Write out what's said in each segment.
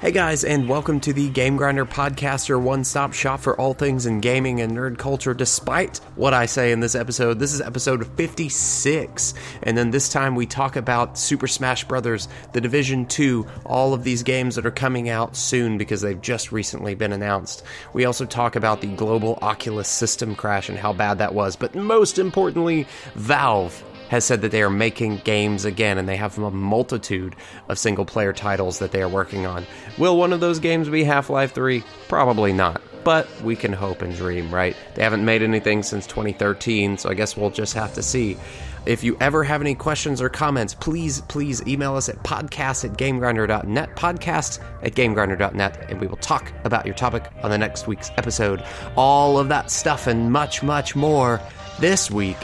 Hey guys, and welcome to the Game Grinder Podcast, your one stop shop for all things in gaming and nerd culture. Despite what I say in this episode, this is episode 56. And then this time we talk about Super Smash Bros., The Division 2, all of these games that are coming out soon because they've just recently been announced. We also talk about the global Oculus system crash and how bad that was. But most importantly, Valve has said that they are making games again and they have a multitude of single player titles that they are working on. Will one of those games be Half Life 3? Probably not. But we can hope and dream, right? They haven't made anything since 2013, so I guess we'll just have to see. If you ever have any questions or comments, please, please email us at podcast at gamegrinder.net, podcast at gamegrinder.net, and we will talk about your topic on the next week's episode. All of that stuff and much, much more this week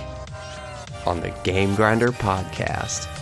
on the Game Grinder podcast.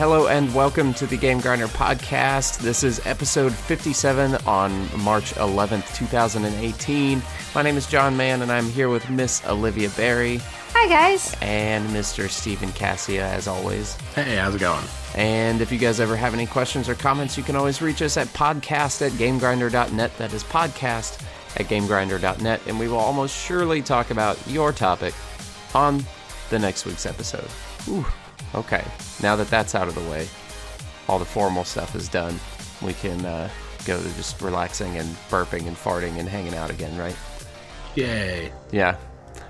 Hello and welcome to the Game Grinder podcast. This is episode 57 on March 11th, 2018. My name is John Mann and I'm here with Miss Olivia Berry Hi, guys. and Mr. Stephen Cassia, as always. Hey, how's it going? And if you guys ever have any questions or comments, you can always reach us at podcast at gamegrinder.net. That is podcast at gamegrinder.net. And we will almost surely talk about your topic on the next week's episode. Ooh, okay. Now that that's out of the way, all the formal stuff is done, we can uh, go to just relaxing and burping and farting and hanging out again, right? Yay. Yeah.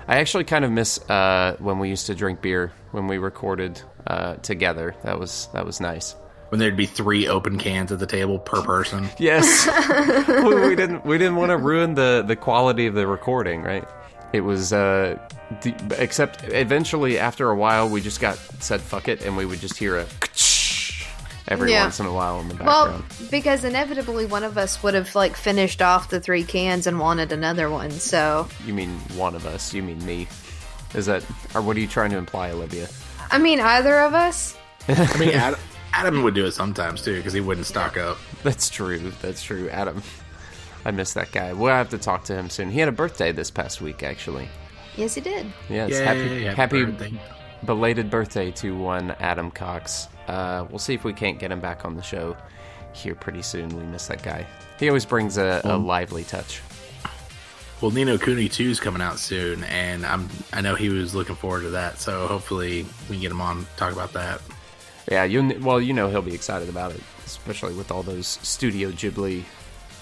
I actually kind of miss uh, when we used to drink beer when we recorded uh, together. That was that was nice. When there'd be three open cans at the table per person. Yes, we, we didn't we didn't want to ruin the the quality of the recording, right? It was uh, the, except eventually after a while we just got said fuck it and we would just hear a every Yeah. once in a while in the background. Well, because inevitably one of us would have like finished off the three cans and wanted another one. So, you mean one of us? You mean me? Is that or what are you trying to imply, Olivia? I mean, either of us. I mean, Adam, Adam would do it sometimes too because he wouldn't stock up. That's true. That's true. Adam. I miss that guy. We'll have to talk to him soon. He had a birthday this past week, actually. Yes, he did. Yes, Yay, happy, happy happy birthday. belated birthday to one Adam Cox. Uh, we'll see if we can't get him back on the show here pretty soon. We miss that guy. He always brings a, a lively touch. Well, Ni no Kuni 2 is coming out soon, and I'm I know he was looking forward to that. So hopefully we can get him on talk about that. Yeah, you well, you know he'll be excited about it, especially with all those Studio Ghibli.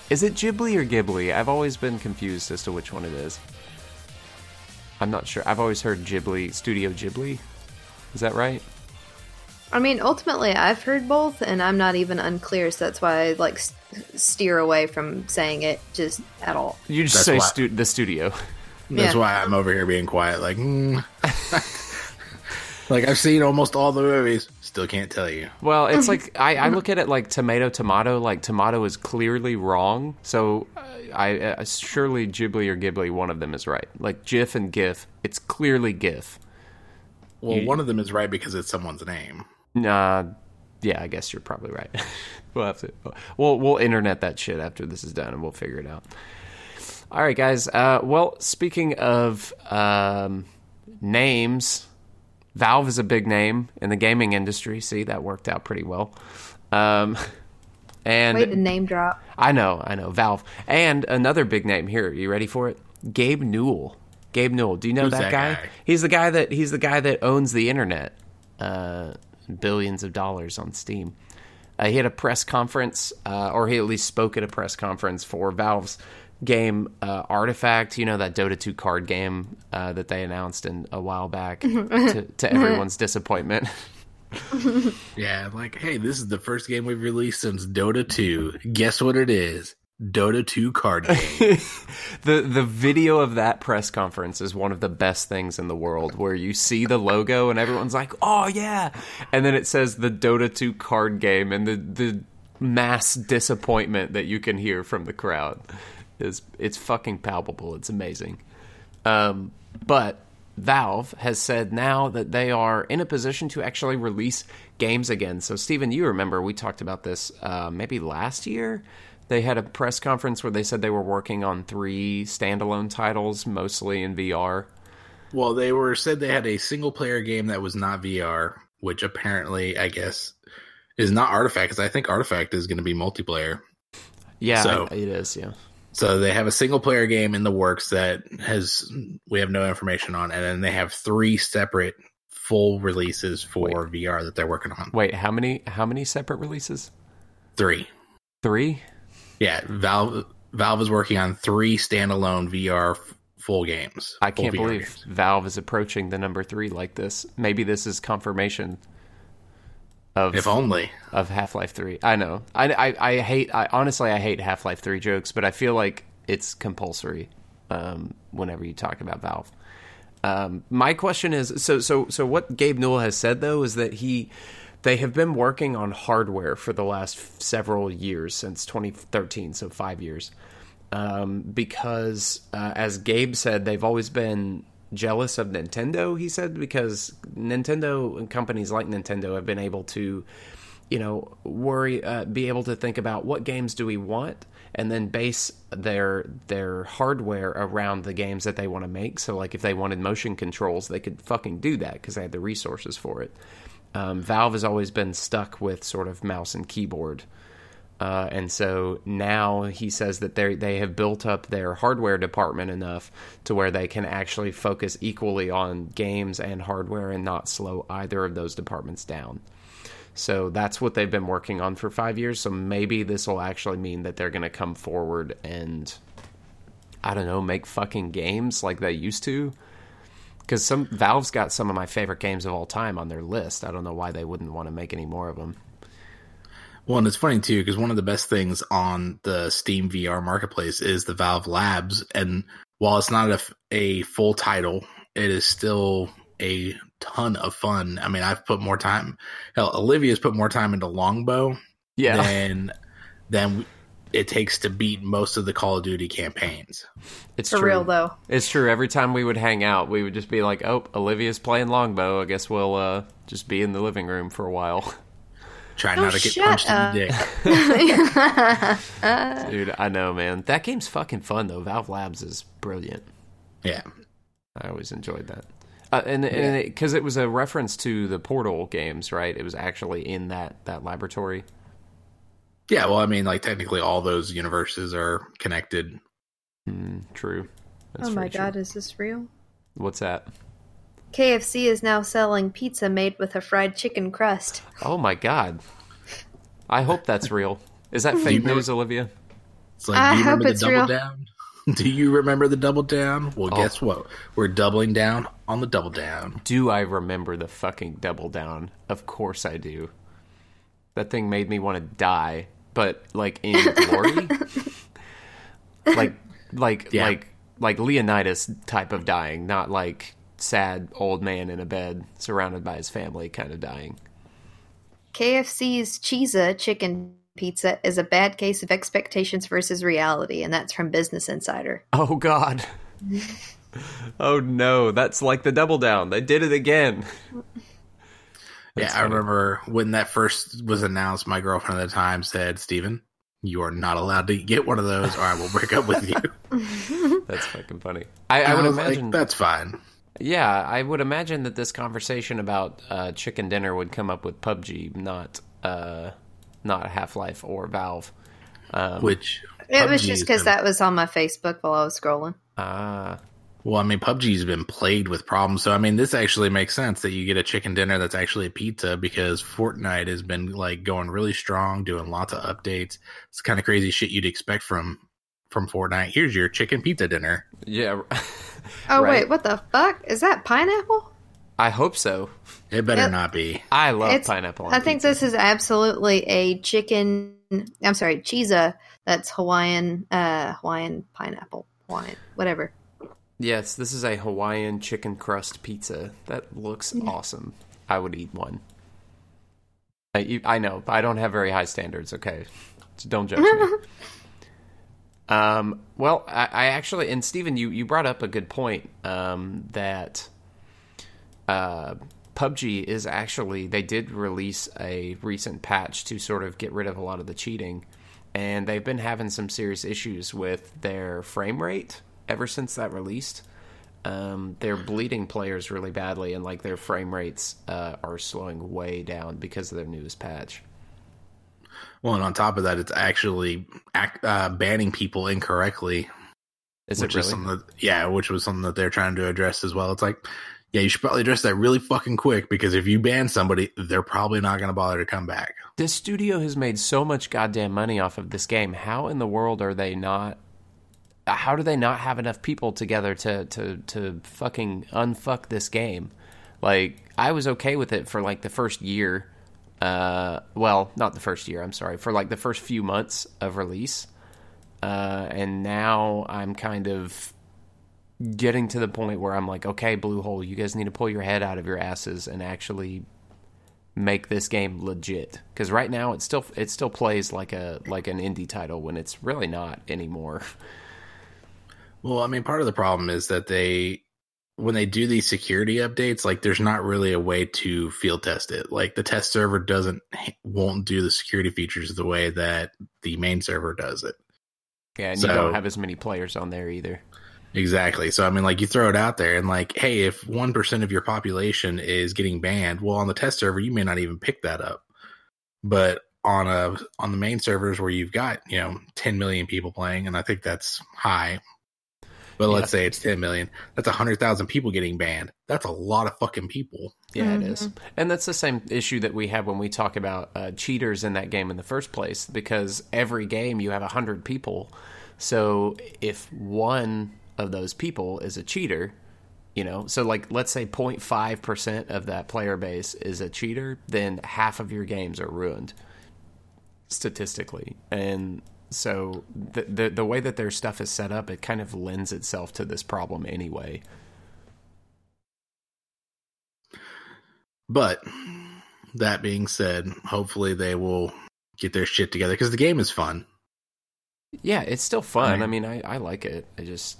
Is it Ghibli or Ghibli? I've always been confused as to which one it is. I'm not sure. I've always heard Ghibli, Studio Ghibli. Is that right? I mean, ultimately, I've heard both, and I'm not even unclear. So that's why I like steer away from saying it just at all. You just That's say why- stu- the studio. That's Yeah. why I'm over here being quiet, like, mm. like I've seen almost all the movies, still can't tell you. Well, it's like I, I look at it like tomato, tomato. Like tomato is clearly wrong. So uh, I uh, surely Ghibli or Ghibli, one of them is right. Like GIF and GIF, it's clearly GIF. Well, one of them is right because it's someone's name. Nah, yeah, I guess you're probably right. we'll have to. We'll we'll internet that shit after this is done, and we'll figure it out. All right, guys. Uh, well, speaking of um, names, Valve is a big name in the gaming industry. See, that worked out pretty well. Um, and Way to name drop. I know, I know, Valve, and another big name here. You ready for it? Gabe Newell. Gabe Newell. Do you know that, that guy? guy? He's the guy that he's the guy that owns the internet, uh, billions of dollars on Steam. Uh, he had a press conference, uh, or he at least spoke at a press conference for Valve's game uh, Artifact. You know that Dota 2 card game uh, that they announced in a while back to, to everyone's disappointment. Yeah, like, hey, this is the first game we've released since Dota 2. Guess what it is? Dota 2 card game. the the video of that press conference is one of the best things in the world where you see the logo and everyone's like oh yeah and then it says the dota 2 card game and the the mass disappointment that you can hear from the crowd is it's fucking palpable it's amazing Um, but Valve has said now that they are in a position to actually release games again. So, Stephen, you remember we talked about this uh, maybe last year. They had a press conference where they said they were working on three standalone titles, mostly in VR. Well, they were said they had a single player game that was not VR, which apparently, I guess, is not Artifact because I think Artifact is going to be multiplayer. Yeah, So- it is. Yeah. So they have a single player game in the works that has we have no information on, and then they have three separate full releases for VR that they're working on. Wait, how many? How many separate releases? Three, Three. yeah. Valve Valve is working on three standalone VR f- full games. I full can't VR believe games. Valve is approaching the number three like this. Maybe this is confirmation of If only. of Half Life Three. I know. I, I, I hate. I honestly I hate Half Life Three jokes, but I feel like it's compulsory um, whenever you talk about Valve. Um, my question is so so so what Gabe Newell has said though is that he they have been working on hardware for the last several years since 2013, so five years. Um, because uh, as Gabe said, they've always been jealous of Nintendo. He said because Nintendo and companies like Nintendo have been able to you know worry uh, be able to think about what games do we want and then base their their hardware around the games that they want to make so like if they wanted motion controls they could fucking do that because they had the resources for it um, valve has always been stuck with sort of mouse and keyboard uh, and so now he says that they they have built up their hardware department enough to where they can actually focus equally on games and hardware and not slow either of those departments down. So that's what they've been working on for five years. So maybe this will actually mean that they're going to come forward and, I don't know, make fucking games like they used to. Because some Valve's got some of my favorite games of all time on their list. I don't know why they wouldn't want to make any more of them. Well, and it's funny too because one of the best things on the Steam VR marketplace is the Valve Labs, and while it's not a full title, it is still a ton of fun. I mean, I've put more time. Hell, Olivia's put more time into Longbow Yeah, than than it takes to beat most of the Call of Duty campaigns. it's For true. real though. It's true. Every time we would hang out, we would just be like, "Oh, Olivia's playing longbow. I guess we'll uh, just be in the living room for a while." Try Oh, not to get punched up. in the dick. Dude, I know, man. That game's fucking fun though. Valve Labs is brilliant. Yeah, I always enjoyed that. Uh, and and because it, was a reference to the Portal games, right? It was actually in that that laboratory. yeah. Well, I mean, like technically, all those universes are connected. Mm, true. That's oh my very true. god, is this real? What's that? KFC is now selling pizza made with a fried chicken crust. Oh my god. I hope that's real. Is that fake news, Olivia? It's like, I do you hope remember it's the double real. down? Do you remember the double down? Well, Oh. guess what? We're doubling down on the double down. Do I remember the fucking double down? Of course I do. That thing made me want to die, but like in glory. like like Yeah. like like Leonidas type of dying, not like sad old man in a bed surrounded by his family kind of dying. KFC's Chizza chicken pizza is a bad case of expectations versus reality, and that's from Business Insider. Oh god. oh no, that's like the double down. They did it again. yeah, I remember when that first was announced. My girlfriend at the time said, "Steven, you are not allowed to get one of those, or I will break up with you." That's fucking funny. I, I And would was like, imagine that's fine. Yeah, I would imagine that this conversation about uh, chicken dinner would come up with PUBG, not uh, not Half Life or Valve. Um, Which It was just because been- that was on my Facebook while I was scrolling. ah, Well, I mean, PUBG's been plagued with problems. So, I mean, this actually makes sense that you get a chicken dinner that's actually a pizza because Fortnite has been like going really strong, doing lots of updates. It's kind of crazy shit you'd expect from from Fortnite. Here's your chicken pizza dinner. yeah. Oh Right. wait, what the fuck is that? Pineapple? I hope so. It better Yep. not be. I love It's- pineapple. On I think pizza. this is absolutely a chicken. I'm sorry, Chizza. That's Hawaiian, uh, Hawaiian pineapple, Hawaiian, whatever. Yes, this is a Hawaiian chicken crust pizza. That looks awesome. I would eat one. I, I know, but I don't have very high standards. Okay, So don't judge me. Um, well, I, I actually, and Stephen, you, you brought up a good point um, that uh, PUBG is actually, they did release a recent patch to sort of get rid of a lot of the cheating, and they've been having some serious issues with their frame rate ever since that released. Um, they're bleeding players really badly, and like their frame rates uh, are slowing way down because of their newest patch. Well, and on top of that, it's actually act, uh, banning people incorrectly. Is which it is really? something that, yeah, which was something that they're trying to address as well. It's like, yeah, you should probably address that really fucking quick because if you ban somebody, they're probably not going to bother to come back. This studio has made so much goddamn money off of this game. How in the world are they not? How do they not have enough people together to to to fucking unfuck this game? Like I was okay with it for like the first year. Uh, well, not the first year. I'm sorry for like the first few months of release. Uh, and now I'm kind of getting to the point where I'm like, okay, Bluehole, you guys need to pull your head out of your asses and actually make this game legit. Because right now it still it still plays like a like an indie title when it's really not anymore. Well, I mean, part of the problem is that they, when they do these security updates, like there's not really a way to field test it. Like the test server doesn't, won't do the security features the way that the main server does it. Yeah, and So- you don't have as many players on there either. Exactly. So I mean, like you throw it out there, and like, hey, if one percent of your population is getting banned, well, on the test server, you may not even pick that up. But on a on the main servers where you've got you know 10 million people playing, and I think that's high. But let's say it's 10 million. That's 100,000 people getting banned. That's a lot of fucking people. Yeah, it is. And that's the same issue that we have when we talk about uh, cheaters in that game in the first place, because every game you have 100 people. So if one of those people is a cheater, you know, so like let's say 0.5% of that player base is a cheater, then half of your games are ruined statistically. And so the, the the way that their stuff is set up, it kind of lends itself to this problem anyway. But that being said, hopefully they will get their shit together because the game is fun. Yeah, it's still fun. I mean, I, I like it. I just,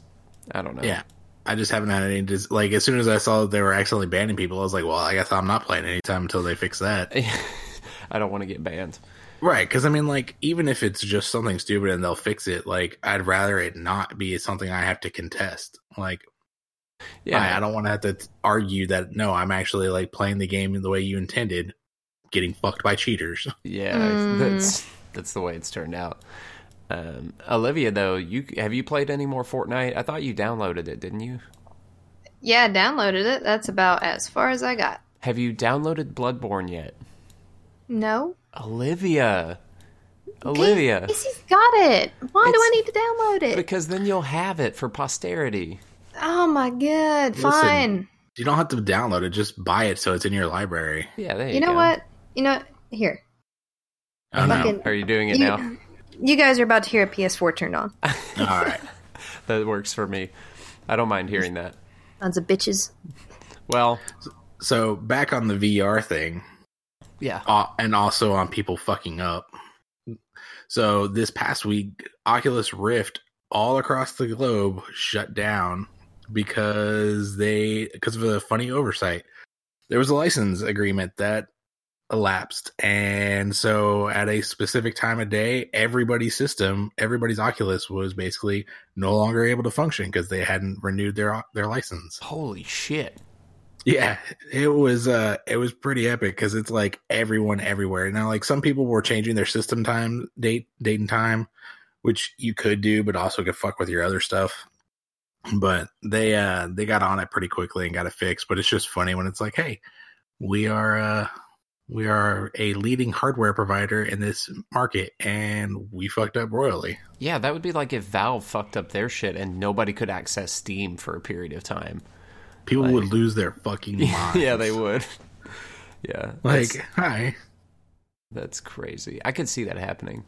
I don't know. Yeah. I just haven't had any. Dis- like, as soon as I saw that they were accidentally banning people, I was like, well, I guess I'm not playing anytime until they fix that. I don't want to get banned. Right. Because, I mean, like, even if it's just something stupid and they'll fix it, like, I'd rather it not be something I have to contest. Like, Yeah, I, I don't want to have to argue that, no, I'm actually, like, playing the game in the way you intended, getting fucked by cheaters. yeah. Mm. That's that's the way it's turned out. Um, Olivia, though, you have you played any more Fortnite? I thought you downloaded it, didn't you? Yeah, I downloaded it. That's about as far as I got. Have you downloaded Bloodborne yet? No. Olivia, Olivia, Casey's got it. Why do I need to download it? because then you'll have it for posterity. oh my god. Listen. Fine. You don't have to download it, just buy it so it's in your library. Yeah, there you, You know go. what? You know, here. Oh, no. Are you doing it You, now? you guys are about to hear a PS4 turned on. All right. That works for me. I don't mind hearing that. Tons of bitches. Well, So, back on the VR thing. Yeah. uh, and also on people fucking up. So this past week, Oculus Rift all across the globe shut down because they because of a funny oversight. There was a license agreement that elapsed, and so at a specific time of day, everybody's system, everybody's Oculus was basically no longer able to function because they hadn't renewed their their license. Holy shit. Yeah, it was uh it was pretty epic because it's like everyone everywhere. Now like some people were changing their system time date date and time, which you could do, but also could fuck with your other stuff. But they uh they got on it pretty quickly and got it fixed. But it's just funny when it's like, hey, we are uh we are a leading hardware provider in this market and we fucked up royally. Yeah, that would be like if Valve fucked up their shit and nobody could access Steam for a period of time. People Like- would lose their fucking minds. yeah, they would. yeah. Like, that's, hi. that's crazy. I could see that happening.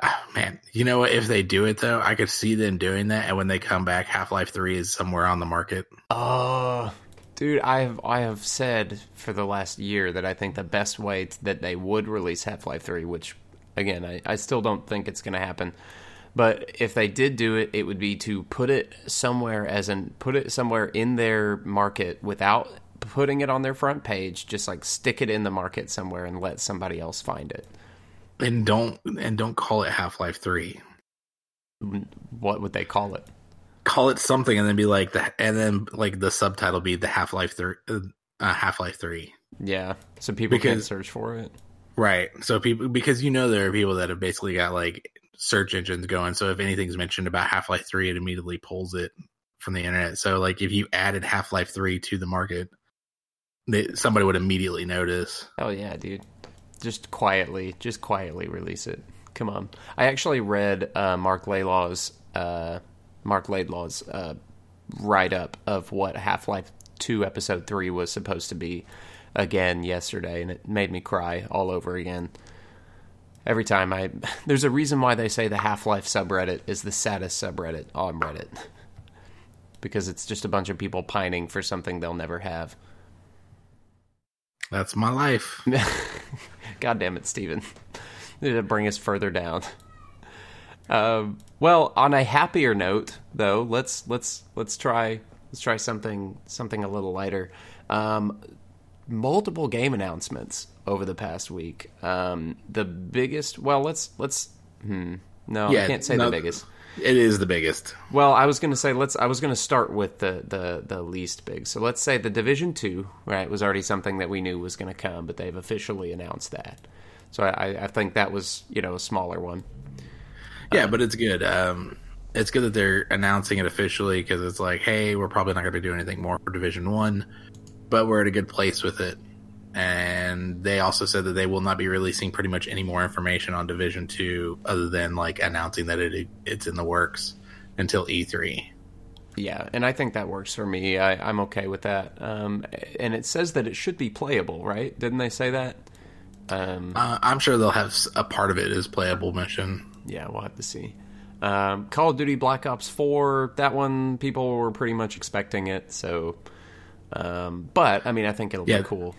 Oh, man, you know what? If they do it though, I could see them doing that, and when they come back, Half Life Three is somewhere on the market. Oh, dude, I have I have said for the last year that I think the best way that they would release Half Life Three, which again I, I still don't think it's going to happen, But if they did do it, it would be to put it somewhere as in put it somewhere in their market without putting it on their front page. Just like stick it in the market somewhere and let somebody else find it. And don't and don't call it Half Life Three. What would they call it? Call it something, and then be like the and then like the subtitle be the Half Life Three. Uh, Half Life Three. Yeah, so people can search for it. Right. So people because you know there are people that have basically got like search engines going. So if anything's mentioned about Half Life Three, it immediately pulls it from the internet. So like if you added Half Life Three to the market, they, somebody would immediately notice. Oh yeah, dude. Just quietly, just quietly release it. Come on. I actually read uh, Marc Laidlaw's uh, Marc Laidlaw's uh, write up of what Half Life Two Episode Three was supposed to be again yesterday, and it made me cry all over again. Every time I, there's a reason why they say the Half Life subreddit is the saddest subreddit on Reddit, because it's just a bunch of people pining for something they'll never have. That's my life. God damn it, Steven. to bring us further down. Um, well, on a happier note, though, let's let's let's try let's try something something a little lighter. Um, multiple game announcements over the past week. Um, the biggest, well, let's let's. Hmm, no, I can't say no, the biggest. It is the biggest. Well, I was going to say let's. I was going to start with the, the the least big. So let's say the Division Two, right, was already something that we knew was going to come, but they've officially announced that. So I, I think that was you know a smaller one. Yeah, but it's good. Um, it's good that they're announcing it officially because it's like, hey, we're probably not going to do anything more for Division One, but we're at a good place with it. And they also said that they will not be releasing pretty much any more information on Division Two other than like announcing that it it's in the works until E E3. Yeah, and I think that works for me. I, I'm okay with that. Um, and it says that it should be playable, right? Didn't they say that? Um, Uh, I'm sure they'll have a part of it is playable mission. yeah, we'll have to see. Um, Call of Duty Black Ops 4, that one, people were pretty much expecting it. So, um, but I mean, I think it'll Yeah. be cool.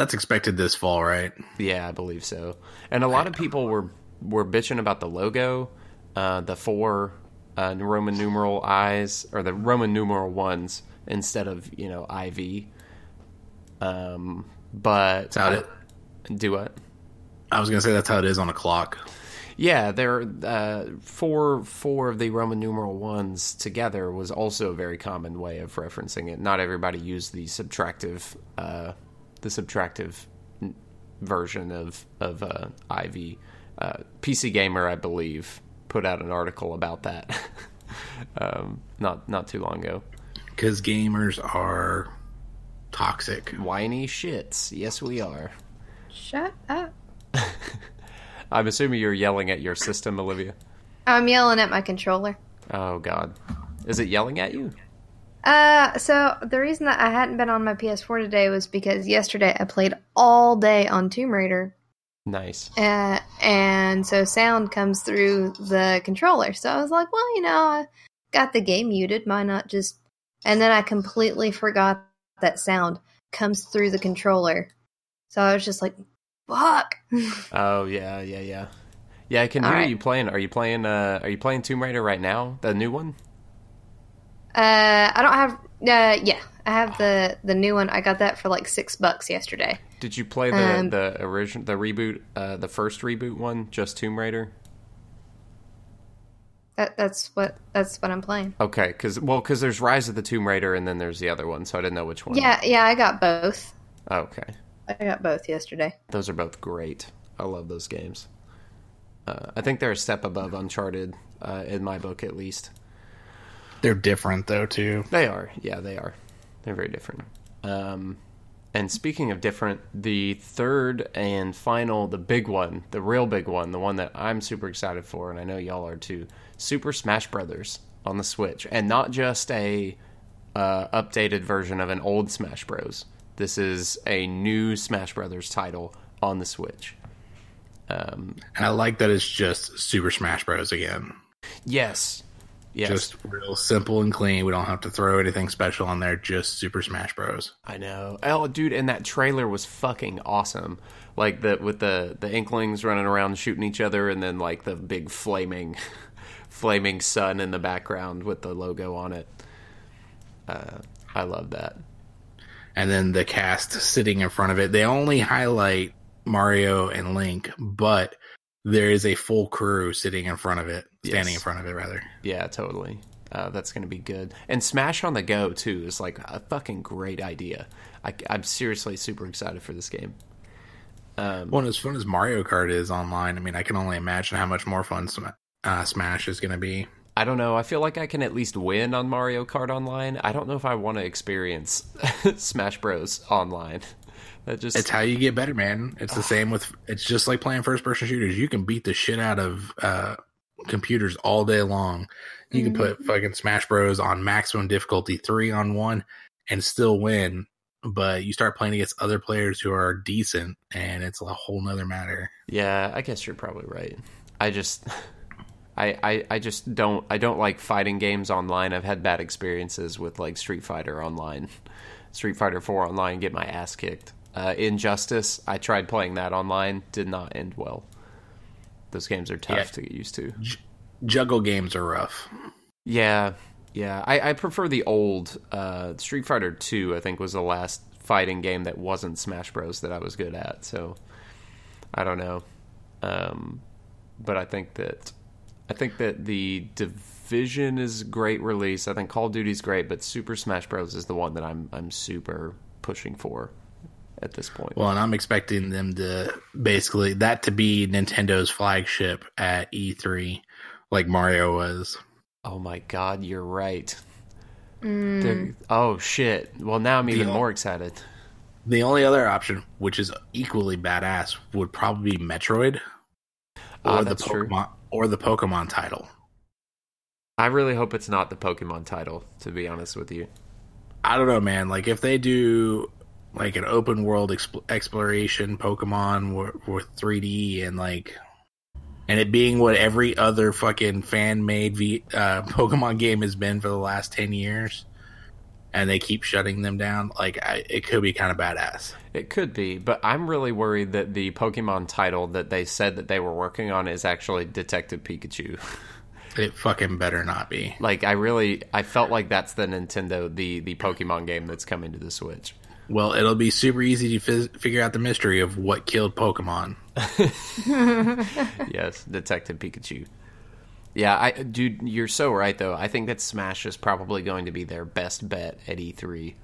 That's expected this fall, right? Yeah, I believe so. And a lot of people were were bitching about the logo, uh, the four uh, Roman numeral eyes or the Roman numeral ones instead of you know IV. Um, but That's how it. do what? I was gonna say that's how it is on a clock. Yeah, there uh, four four of the Roman numeral ones together was also a very common way of referencing it. Not everybody used the subtractive uh, the subtractive version of of uh, IV. Uh, PC Gamer, I believe, put out an article about that um, not not too long ago. Because gamers are toxic. Whiny shits. Yes, we are. Shut up. I'm assuming you're yelling at your system, Olivia. I'm yelling at my controller. Oh God, is it yelling at you? Uh, so the reason that I hadn't been on my PS4 today was because yesterday I played all day on Tomb Raider, Nice. uh, and so sound comes through the controller. So I was like, well, you know, I got the game muted. Why not just? And then I completely forgot that sound comes through the controller. So I was just like, fuck. Oh yeah, yeah, yeah. Yeah, I can All hear right. you playing. Are you playing uh are you playing Tomb Raider right now? The new one? Uh, I don't have. Uh, yeah, I have the the new one. I got that for like six bucks yesterday. Did you play the Um, the original the reboot uh the first reboot one, just Tomb Raider? That that's what that's what I'm playing. Okay, cuz well cuz there's Rise of the Tomb Raider and then there's the other one, so I didn't know which one. Yeah, yeah, I got both. Okay. I got both yesterday. Those are both great. I love those games. Uh, I think they're a step above Uncharted uh, in my book at least. They're different though too. They are. Yeah, they are. They're very different. Um, and speaking of different, the third and final, the big one, the real big one, the one that I'm super excited for, and I know y'all are too, Super Smash Brothers on the Switch, and not just a uh, updated version of an old Smash Bros. This is a new Smash Brothers title on the Switch. Um, And I like that it's just Super Smash Bros. again. Yes. Yes. Just real simple and clean. We don't have to throw anything special on there. Just Super Smash Bros. I know. Oh, dude, and that trailer was fucking awesome. Like the with the the Inklings running around shooting each other, and then like the big flaming, flaming sun in the background with the logo on it. Uh, I love that. And then the cast sitting in front of it. They only highlight Mario and Link, but there is a full crew sitting in front of it, standing Yes. in front of it, rather. Yeah, totally. Uh, that's going to be good. And Smash on the Go too is like a fucking great idea. I, I'm seriously super excited for this game. Um, Well, as fun as Mario Kart is online, I mean, I can only imagine how much more fun uh, Smash is going to be. I don't know. I feel like I can at least win on Mario Kart online. I don't know if I want to experience Smash Bros online. That just It's how you get better, man. It's the same with. It's just like playing first person shooters. You can beat the shit out of uh, computers all day long. You can put fucking Smash Bros on maximum difficulty three on one and still win. But you start playing against other players who are decent, and it's a whole nother matter. yeah. I guess you're probably right. I just. I, I, I just don't I don't like fighting games online. I've had bad experiences with like Street Fighter online, Street Fighter Four online, get my ass kicked. Uh, Injustice, I tried playing that online, did not end well. Those games are tough Yeah. to get used to. Juggle games are rough. Yeah, yeah. I, I prefer the old uh, Street Fighter Two. I think was the last fighting game that wasn't Smash Bros. that I was good at. So I don't know, um, but I think that I think that the Division is great release. I think Call of Duty's great, but Super Smash Bros. is the one that I'm I'm super pushing for at this point. Well, and I'm expecting them to basically that to be Nintendo's flagship at E3, like Mario was. oh my God, you're right. Mm. Oh shit. Well, now I'm even The- more excited. The only other option, which is equally badass, would probably be Metroid or Ah, the that's true. Pokemon or the Pokemon title. I really hope it's not the Pokemon title, to be honest with you. I don't know, man. Like if they do like an open world exp- exploration Pokemon with, with 3D and like and it being what every other fucking fan made v- uh, Pokemon game has been for the last 10 years and they keep shutting them down, like I, it could be kind of badass. It could be, but I'm really worried that the Pokemon title that they said that they were working on is actually Detective Pikachu. It fucking better not be. like I really I felt like that's the Nintendo the the Pokemon game that's coming to the Switch. Well, it'll be super easy to fizz- figure out the mystery of what killed Pokemon. yes, Detective Pikachu. Yeah, I dude, you're so right though. I think that Smash is probably going to be their best bet at E3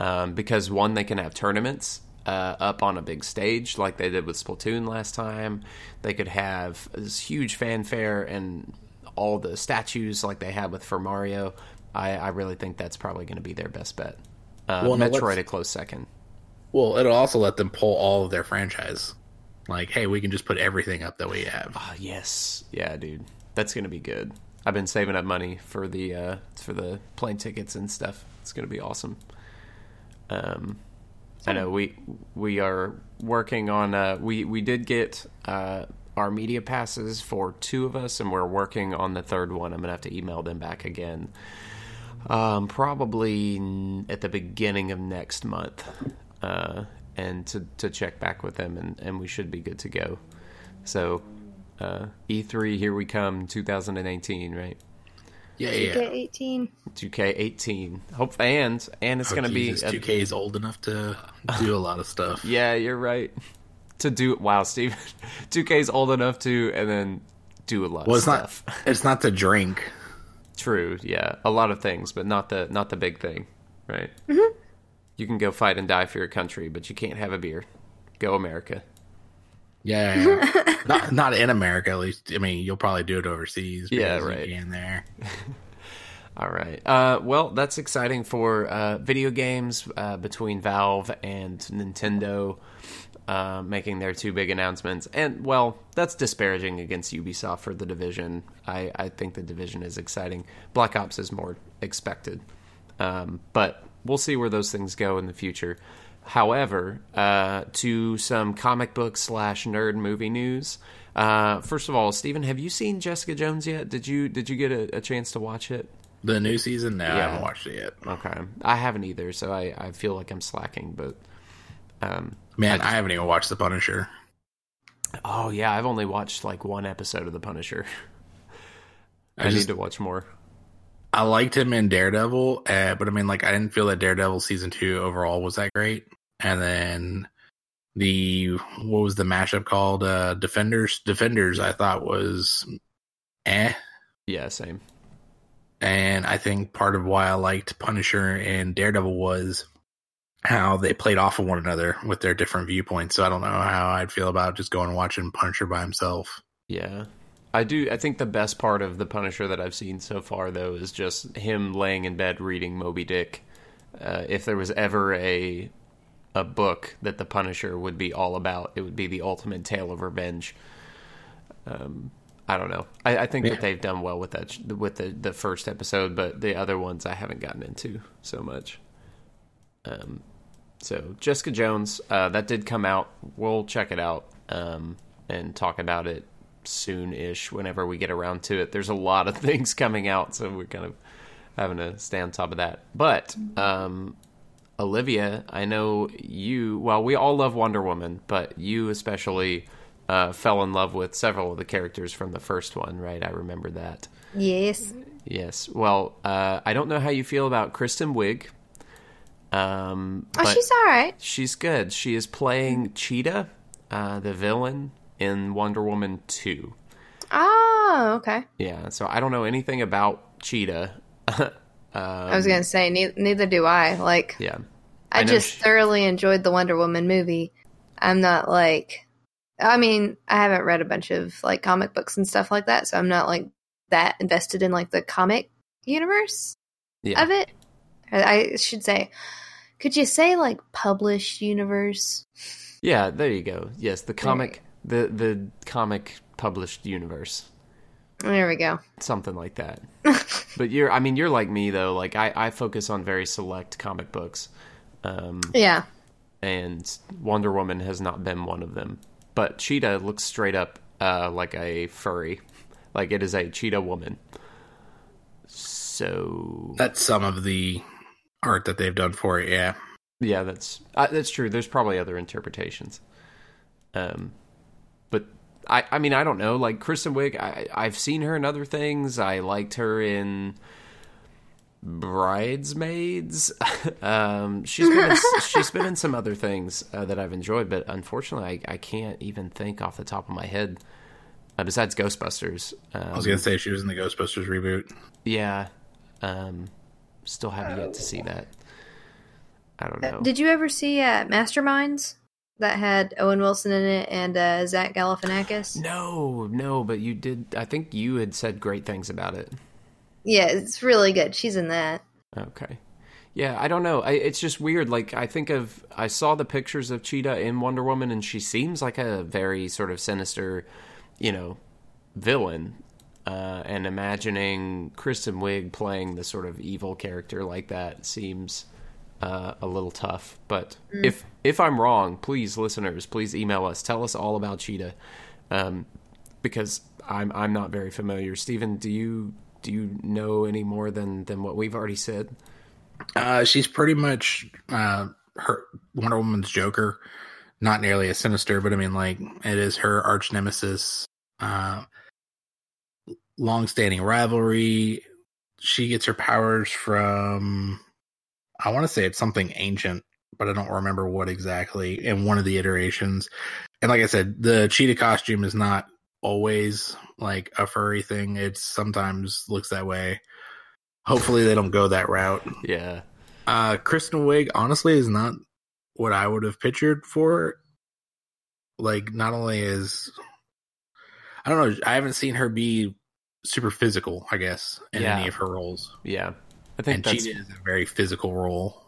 um, because one, they can have tournaments uh, up on a big stage like they did with Splatoon last time. They could have this huge fanfare and all the statues like they had with for Mario. I, I really think that's probably going to be their best bet. Uh, Well, Metroid a close second. Well, it'll also let them pull all of their franchise. Like, hey, we can just put everything up that we have. Ah, yes, yeah, dude, that's gonna be good. I've been saving up money for the uh, for the plane tickets and stuff. It's gonna be awesome. Um, I know we we are working on. Uh, we we did get uh, our media passes for two of us, and we're working on the third one. I'm gonna have to email them back again. Um, probably n- at the beginning of next month, uh, and to to check back with them, and, and we should be good to go. So, uh, E3, here we come, 2018, right? Yeah, Get yeah. 18. 2K18. Hope and and it's Oh, gonna Jesus, be a- 2K is old enough to do a lot of stuff. Yeah, you're right. To do wow, Steven. 2K is old enough to and then do a lot Well, of it's not. stuff. It's not to drink. True, yeah, a lot of things, but not the not the big thing, right? Mm-hmm. You can go fight and die for your country, but you can't have a beer. Go America. Yeah, yeah, yeah. not not in America at least. I mean, you'll probably do it overseas. Yeah, because right. You can there. All right. Uh, well, that's exciting for uh, video games uh, between Valve and Nintendo uh, making their two big announcements. And, well, that's disparaging against Ubisoft for the division. I, I think the division is exciting. Black Ops is more expected. Um, but we'll see where those things go in the future. However, uh, to some comic book slash nerd movie news. Uh, first of all, Stephen, have you seen Jessica Jones yet? Did you did you get a, a chance to watch it? The new season? No, I haven't watched it yet. Okay, I haven't either, so I, I feel like I'm slacking. But um, Man, I, haven't even watched The Punisher. oh yeah, I've only watched like one episode of The Punisher. I, I just- need to watch more. I liked him in Daredevil, uh, but I mean, like, I didn't feel that Daredevil season two overall was that great. And then the what was the mashup called? Uh, Defenders. Defenders, I thought was eh. Yeah, same. And I think part of why I liked Punisher and Daredevil was how they played off of one another with their different viewpoints. So I don't know how I'd feel about just going and watching Punisher by himself. Yeah. I do. I think the best part of the Punisher that I've seen so far, though, is just him laying in bed reading Moby Dick. Uh, if there was ever a a book that the Punisher would be all about, it would be the ultimate tale of revenge. Um, I don't know. I, I think Yeah. that they've done well with that with the the first episode, but the other ones I haven't gotten into so much. Um, so Jessica Jones, uh, that did come out. We'll check it out um, and talk about it soon-ish whenever we get around to it. There's a lot of things coming out, so we're kind of having to stay on top of that. But um, Olivia, I know you. Well, we all love Wonder Woman, but you especially uh, fell in love with several of the characters from the first one, right? I remember that. Yes. Yes. Well, uh, I don't know how you feel about Kristen Wiig. Um, Oh, she's all right. she's good. She is playing Cheetah, uh, the villain in Wonder Woman 2. Oh, okay. Yeah, so I don't know anything about Cheetah. um, I was gonna say ne- neither do I. Like, yeah. I, know just she- thoroughly enjoyed the Wonder Woman movie. I'm not like, I mean, I haven't read a bunch of like comic books and stuff like that, so I'm not like that invested in like the comic universe Yeah. of it. I should say, could you say like published universe? Yeah, there you go. Yes, the comic the the comic published universe. There we go. Something like that. but you're I mean you're like me though. Like I I focus on very select comic books. Um Yeah. and Wonder Woman has not been one of them. But Cheetah looks straight up uh, like a furry, like it is a cheetah woman. So That's some of the art that they've done for it. Yeah. yeah, that's uh, that's true. There's probably other interpretations. Um, but I I mean I don't know. Like Kristen Wiig, I I've seen her in other things. I liked her in Bridesmaids. um, she's been in, she's been in some other things uh, that I've enjoyed, but unfortunately, I, I can't even think off the top of my head. Uh, besides Ghostbusters, um, I was going to say she was in the Ghostbusters reboot. yeah, um, still haven't yet to see that. I don't know. Did you ever see uh, Masterminds that had Owen Wilson in it and uh, Zach Galifianakis? no, no, but you did. I think you had said great things about it. Yeah, it's really good. She's in that. Okay. Yeah, I don't know. I, it's just weird. Like I think of, I saw the pictures of Cheetah in Wonder Woman, and she seems like a very sort of sinister, you know, villain. Uh, and imagining Kristen Wiig playing the sort of evil character like that seems uh, a little tough. But if if I'm wrong, please, listeners, please email us. Tell us all about Cheetah, um, because I'm I'm not very familiar. Stephen, do you do you know any more than than what we've already said? Uh, she's pretty much uh, her Wonder Woman's Joker. Not nearly as sinister, but I mean, like it is her arch nemesis. Uh, long-standing rivalry. She gets her powers from. I want to say it's something ancient, but I don't remember what exactly. In one of the iterations, and like I said, the cheetah costume is not always like a furry thing. It sometimes looks that way. Hopefully, they don't go that route. Yeah, Uh, Kristen Wiig honestly is not what I would have pictured for. Like, not only is I don't know, I haven't seen her be super physical. I guess in Yeah. any of her roles, yeah. I think and that's is a very physical role.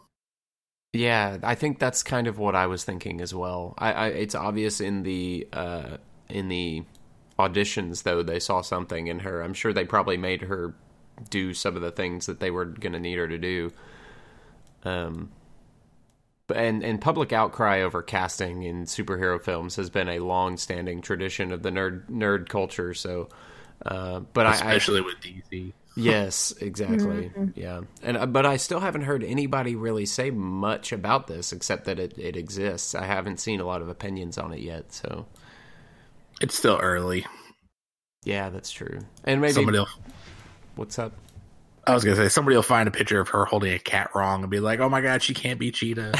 yeah. I think that's kind of what I was thinking as well. I, I it's obvious in the uh, in the auditions though they saw something in her. I'm sure they probably made her do some of the things that they were going to need her to do. Um, and and public outcry over casting in superhero films has been a long-standing tradition of the nerd nerd culture. So, uh, but especially I, I, with DC. Yes, exactly. Yeah, and uh, but I still haven't heard anybody really say much about this except that it, it exists. I haven't seen a lot of opinions on it yet. So it's still early. Yeah, that's true. And maybe somebody. Will, what's up? I was gonna say somebody will find a picture of her holding a cat wrong and be like, "Oh my god, she can't be Cheetah."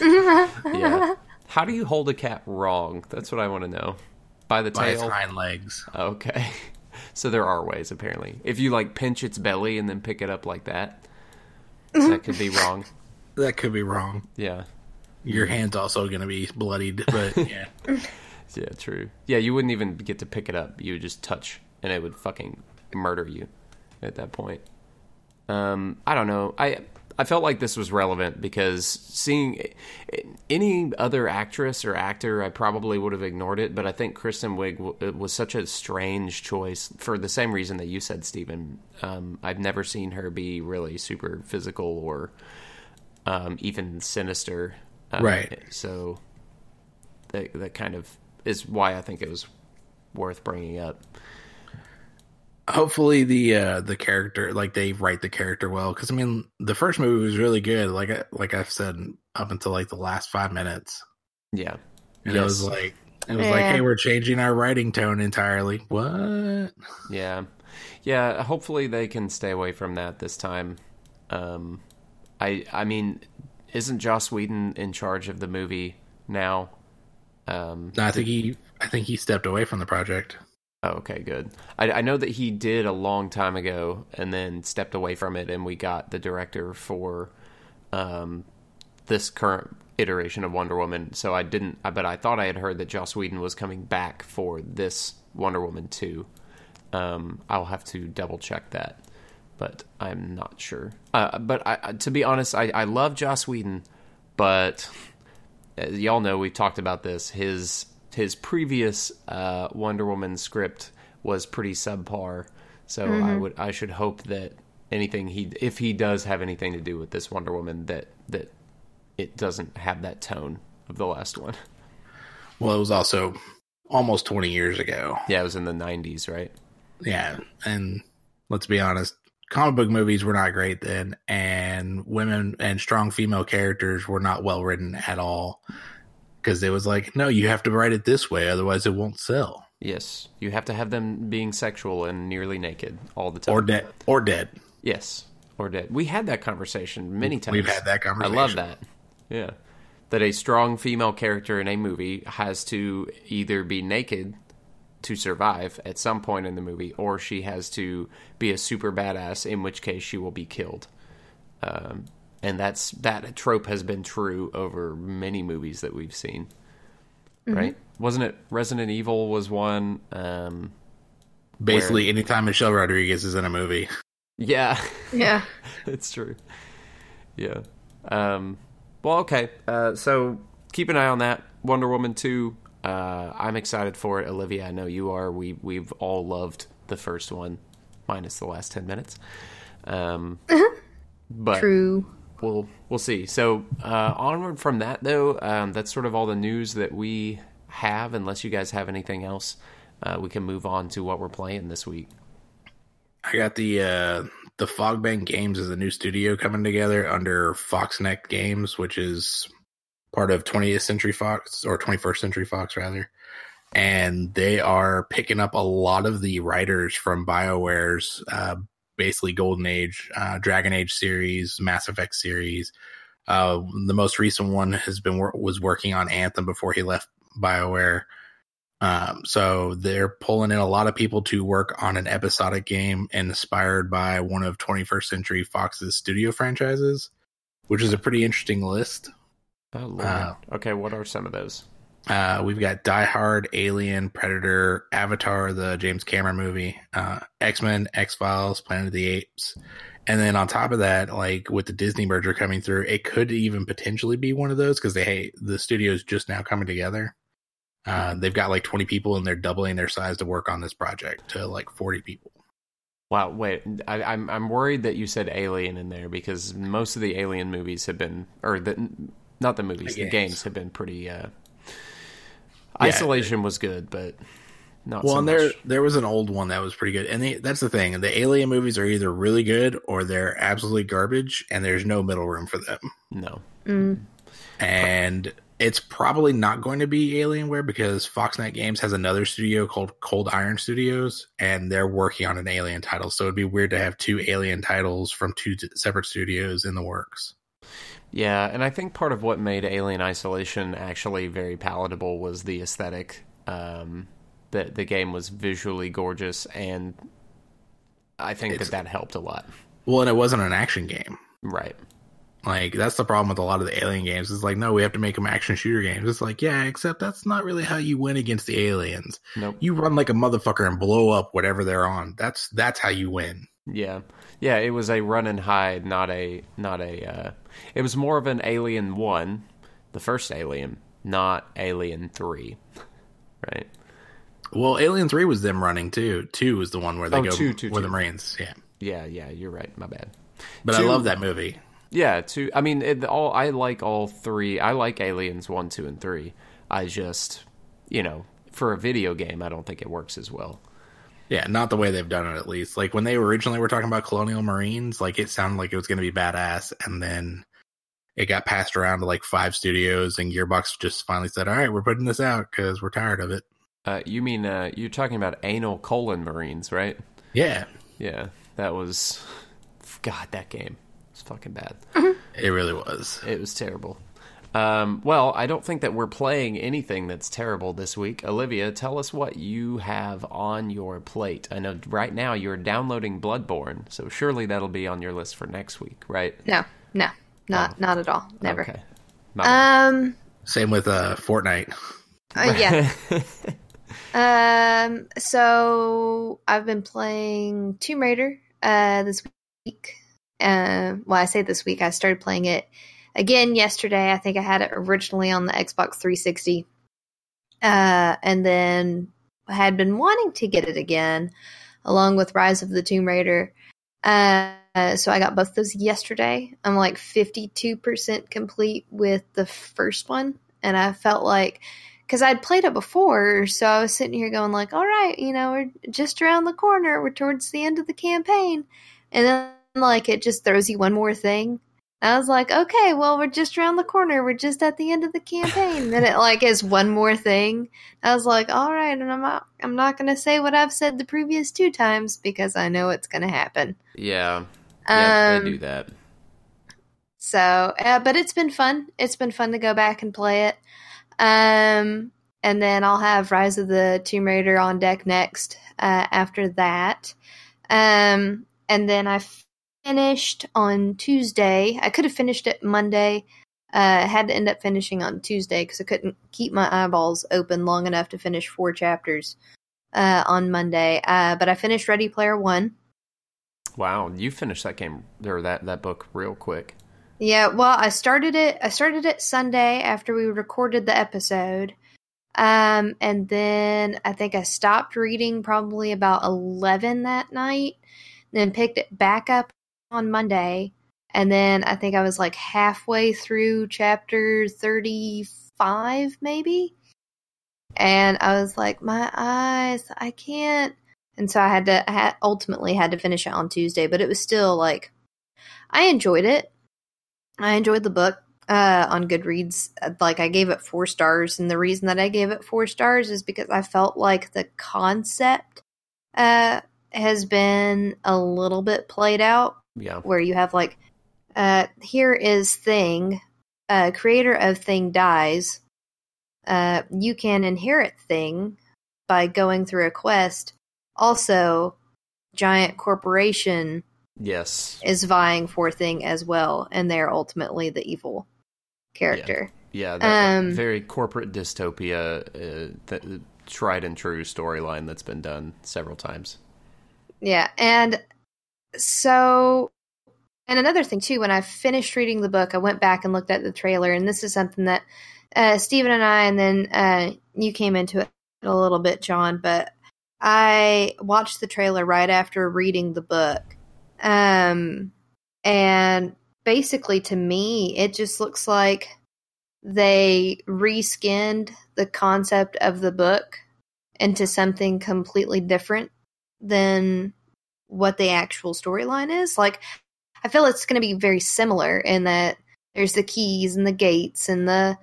yeah. How do you hold a cat wrong? That's what I want to know. By the By tail, its hind legs. Okay. So there are ways apparently. If you like pinch its belly and then pick it up like that, that could be wrong. That could be wrong. Yeah. Your hand's also gonna be bloodied, but yeah. Yeah, true. Yeah, you wouldn't even get to pick it up. You would just touch and it would fucking murder you at that point. Um, I don't know. I I felt like this was relevant because seeing any other actress or actor, I probably would have ignored it. But I think Kristen Wiig was such a strange choice for the same reason that you said, Stephen. Um, I've never seen her be really super physical or um, even sinister. Um, right. So that that kind of is why I think it was worth bringing up. Hopefully the uh the character like they write the character well because i mean the first movie was really good like I, like i've said up until like the last five minutes. Yeah. And yes. it was like it was yeah. like hey we're changing our writing tone entirely. What? Yeah. Yeah hopefully they can stay away from that this time. Um i i mean isn't joss whedon in charge of the movie now um no, i think he i think he stepped away from the project Oh, okay, good. I, I, know that he did a long time ago and then stepped away from it, and we got the director for um, this current iteration of Wonder Woman. So I didn't, but I thought I had heard that Joss Whedon was coming back for this Wonder Woman 2. Um, I'll have to double check that, but I'm not sure. Uh, but I, to be honest, I, I love Joss Whedon, but y'all know we've talked about this. His his previous uh, Wonder Woman script was pretty subpar. So mm-hmm. I would I should hope that anything he if he does have anything to do with this Wonder Woman that that it doesn't have that tone of the last one. Well, it was also almost 20 years ago. Yeah, it was in the 90s, right? Yeah, and let's be honest, comic book movies were not great then and women and strong female characters were not well written at all because it was like, no, you have to write it this way, otherwise it won't sell. Yes, you have to have them being sexual and nearly naked all the time, or dead, or dead. Yes, or dead. We had that conversation many times. We've had that conversation. I love that. Yeah, that a strong female character in a movie has to either be naked to survive at some point in the movie, or she has to be a super badass, in which case she will be killed. Um, and that's that trope has been true over many movies that we've seen. Mm-hmm. Right? Wasn't it Resident Evil was one um basically where... anytime Michelle Rodriguez is in a movie. Yeah. Yeah. it's true. Yeah. Um well okay. Uh so keep an eye on that. Wonder Woman 2. Uh I'm excited for it. Olivia, I know you are. We we've all loved the first one minus the last 10 minutes. Um but True we'll we'll see. So uh, onward from that, though, um, that's sort of all the news that we have. Unless you guys have anything else, uh, we can move on to what we're playing this week. I got the uh, the Fogbank Games is a new studio coming together under FoxNext Games, which is part of 20th Century Fox or 21st Century Fox rather. And they are picking up a lot of the writers from BioWare's uh, basically Golden Age, uh, Dragon Age series, Mass Effect series. Uh, the most recent one has been was working on Anthem before he left Bioware. Um, so they're pulling in a lot of people to work on an episodic game inspired by one of 21st Century Fox's studio franchises, which is a pretty interesting list. Oh, uh, okay, what are some of those? Uh, we've got Die Hard, Alien, Predator, Avatar, the James Cameron movie, uh, X Men, X Files, Planet of the Apes, and then on top of that, like with the Disney merger coming through, it could even potentially be one of those because they hey, the studio's just now coming together. Uh, they've got like 20 people and they're doubling their size to work on this project to like 40 people. Wow, wait, I, I'm I'm worried that you said Alien in there because most of the Alien movies have been, or the not the movies. The The, games. games have been pretty. Uh, Isolation was good, but not Well, so and there much. there was an old one that was pretty good, and the, that's the thing. The Alien movies are either really good or they're absolutely garbage, and there's no middle room for them. No. Mm. And it's probably not going to be Alienware because FoxNext Games has another studio called Cold Iron Studios, and they're working on an Alien title. So it'd be weird to have two Alien titles from two separate studios in the works. Yeah, and I think part of what made Alien Isolation actually very palatable was the aesthetic. Um, the the game was visually gorgeous, and I think It's- that that helped a lot. Well, and it wasn't an action game. Right. Like that's the problem with a lot of the Alien games. It's like, no, we have to make them action shooter games. It's like, yeah, except that's not really how you win against the aliens. Nope. You run like a motherfucker and blow up whatever they're on. That's that's how you win. Yeah, yeah. It was a run and hide, not a not a. Uh, it was more of an Alien One, the first Alien, not Alien Three. Right. Well, Alien Three was them running too. Two was the one where they Oh, go two, two, where two. the Marines. Yeah, Yeah, yeah. You're right. My bad. but I love that movie. Yeah, two. I mean, it, all I like all three. I like Aliens one, two, and three. I just, you know, for a video game, I don't think it works as well. Yeah, not the way they've done it. At least, like when they originally were talking about Colonial Marines, like it sounded like it was going to be badass, and then it got passed around to like five studios, and Gearbox just finally said, "All right, we're putting this out because we're tired of it." Uh, you mean uh, you're talking about anal colon marines, right? Yeah, Yeah, that was. God, that game was fucking bad. it really was. It was terrible. Um, well, I don't think that we're playing anything that's terrible this week. Olivia, tell us what you have on your plate. I know right now you're downloading Bloodborne, so surely that'll be on your list for next week, right? No, no, not not at all. Never. Okay. My bad. Um. Same with uh, Fortnite. uh, yeah. um. So I've been playing Tomb Raider uh this week. Uh, well, I say this week. I started playing it again yesterday. I think I had it originally on the Xbox 360, uh, and then had been wanting to get it again, along with Rise of the Tomb Raider. Uh, so I got both those yesterday. I'm like 52% complete with the first one, and I felt like because I'd played it before, so I was sitting here going like, "All right, you know, we're just around the corner. We're towards the end of the campaign," and then like it just throws you one more thing. I was like, "Okay, well, we're just around the corner. We're just at the end of the campaign." then it like is one more thing. I was like, "All right," and I'm not, I'm not going to say what I've said the previous two times because I know it's going to happen. yeah, yeah, Um, they do that. So, uh, but it's been fun. It's been fun to go back and play it. Um, and then I'll have Rise of the Tomb Raider on deck next. Uh, after that, um, and then I finished on Tuesday. I could have finished it Monday. Uh, had to end up finishing on Tuesday because I couldn't keep my eyeballs open long enough to finish four chapters uh, on Monday. Uh, but I finished Ready Player One. Wow, you finished that game or that that book real quick. Yeah, well, I started it. I started it Sunday after we recorded the episode, um, and then I think I stopped reading probably about eleven that night. Then picked it back up on Monday, and then I think I was like halfway through chapter thirty-five, maybe. And I was like, my eyes, I can't. And so I had to. I had, ultimately had to finish it on Tuesday, but it was still like, I enjoyed it. I enjoyed the book uh, on Goodreads. Like I gave it four stars, and the reason that I gave it four stars is because I felt like the concept uh, has been a little bit played out, Yeah, where you have like, uh, here is thing, uh, creator of thing dies. Uh, you can inherit thing by going through a quest. Also, giant corporation yes, is vying for thing as well, and they're ultimately the evil character. yeah. That Um, very corporate dystopia, uh, that tried and true storyline that's been done several times. Yeah. and so and another thing too, when I finished reading the book, I went back and looked at the trailer, and this is something that uh, Stephen and I, and then uh, you came into it a little bit, John, but I watched the trailer right after reading the book, um, and basically to me, it just looks like they reskinned the concept of the book into something completely different than what the actual storyline is. Like, I feel it's going to be very similar in that there's the keys and the gates and the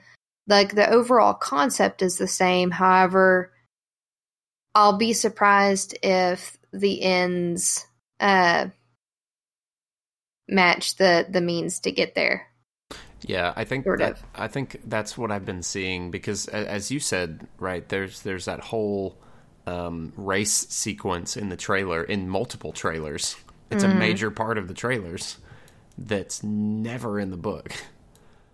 like the overall concept is the same. However, I'll be surprised if the ends uh match the the means to get there. Yeah, I think Sort that, of. I think that's what I've been seeing because, as you said, right there's there's that whole um, race sequence in the trailer in multiple trailers. It's Mm-hmm. a major part of the trailers that's never in the book.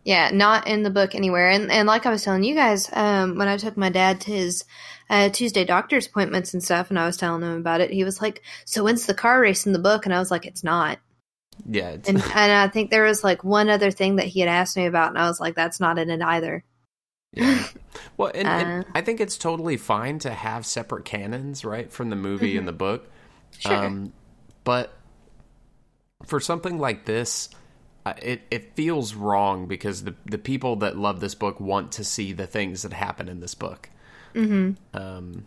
Yeah, not in the book anywhere. And and like I was telling you guys, um, when I took my dad to his uh, Tuesday doctor's appointments and stuff, and I was telling him about it, he was like, "So when's the car race in the book?" And I was like, "It's not." Yeah, it's, And and I think there was like one other thing that he had asked me about, and I was like, "That's not in it either." Yeah. Well, and, and Uh. I think it's totally fine to have separate canons, right, from the movie and the book. Mm-hmm. Um, Sure. but for something like this, uh, it it feels wrong because the the people that love this book want to see the things that happen in this book. Mm-hmm. Um,